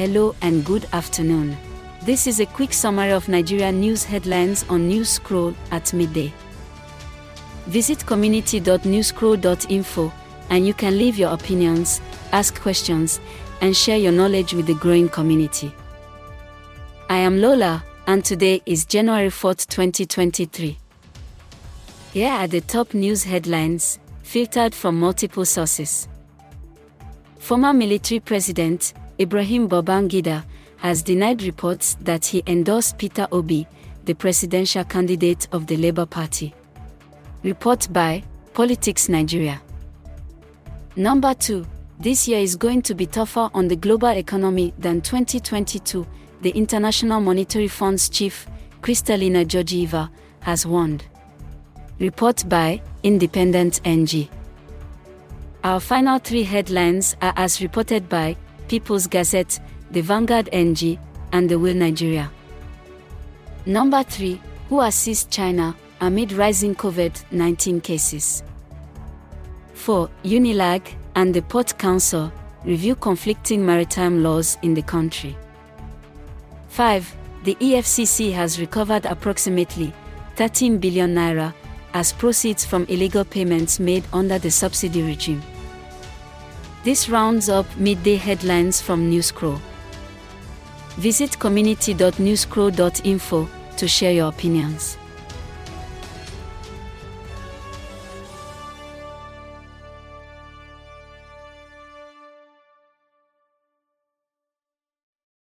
hello and good afternoon. This is a quick summary of Nigeria news headlines on News Scroll at midday. Visit community.newscroll.info and you can leave your opinions, ask questions, and share your knowledge with the growing community. I am Lola, and today is January 4th, 2023. Here are the top news headlines, filtered from multiple sources. Former military president Ibrahim Babangida has denied reports that he endorsed Peter Obi, the presidential candidate of the Labour Party. Report by Politics Nigeria. Number 2. This year is going to be tougher on the global economy than 2022, the International Monetary Fund's chief, Kristalina Georgieva, has warned. Report by Independent NG. Our final three headlines are as reported by People's Gazette, The Vanguard NG, and The Will Nigeria. Number 3. Who assists China amid rising COVID 19 cases? 4. Unilag and the Port Council review conflicting maritime laws in the country. 5. The EFCC has recovered approximately 13 billion naira as proceeds from illegal payments made under the subsidy regime. This rounds up midday headlines from Newscroll. Visit community.newscroll.info to share your opinions.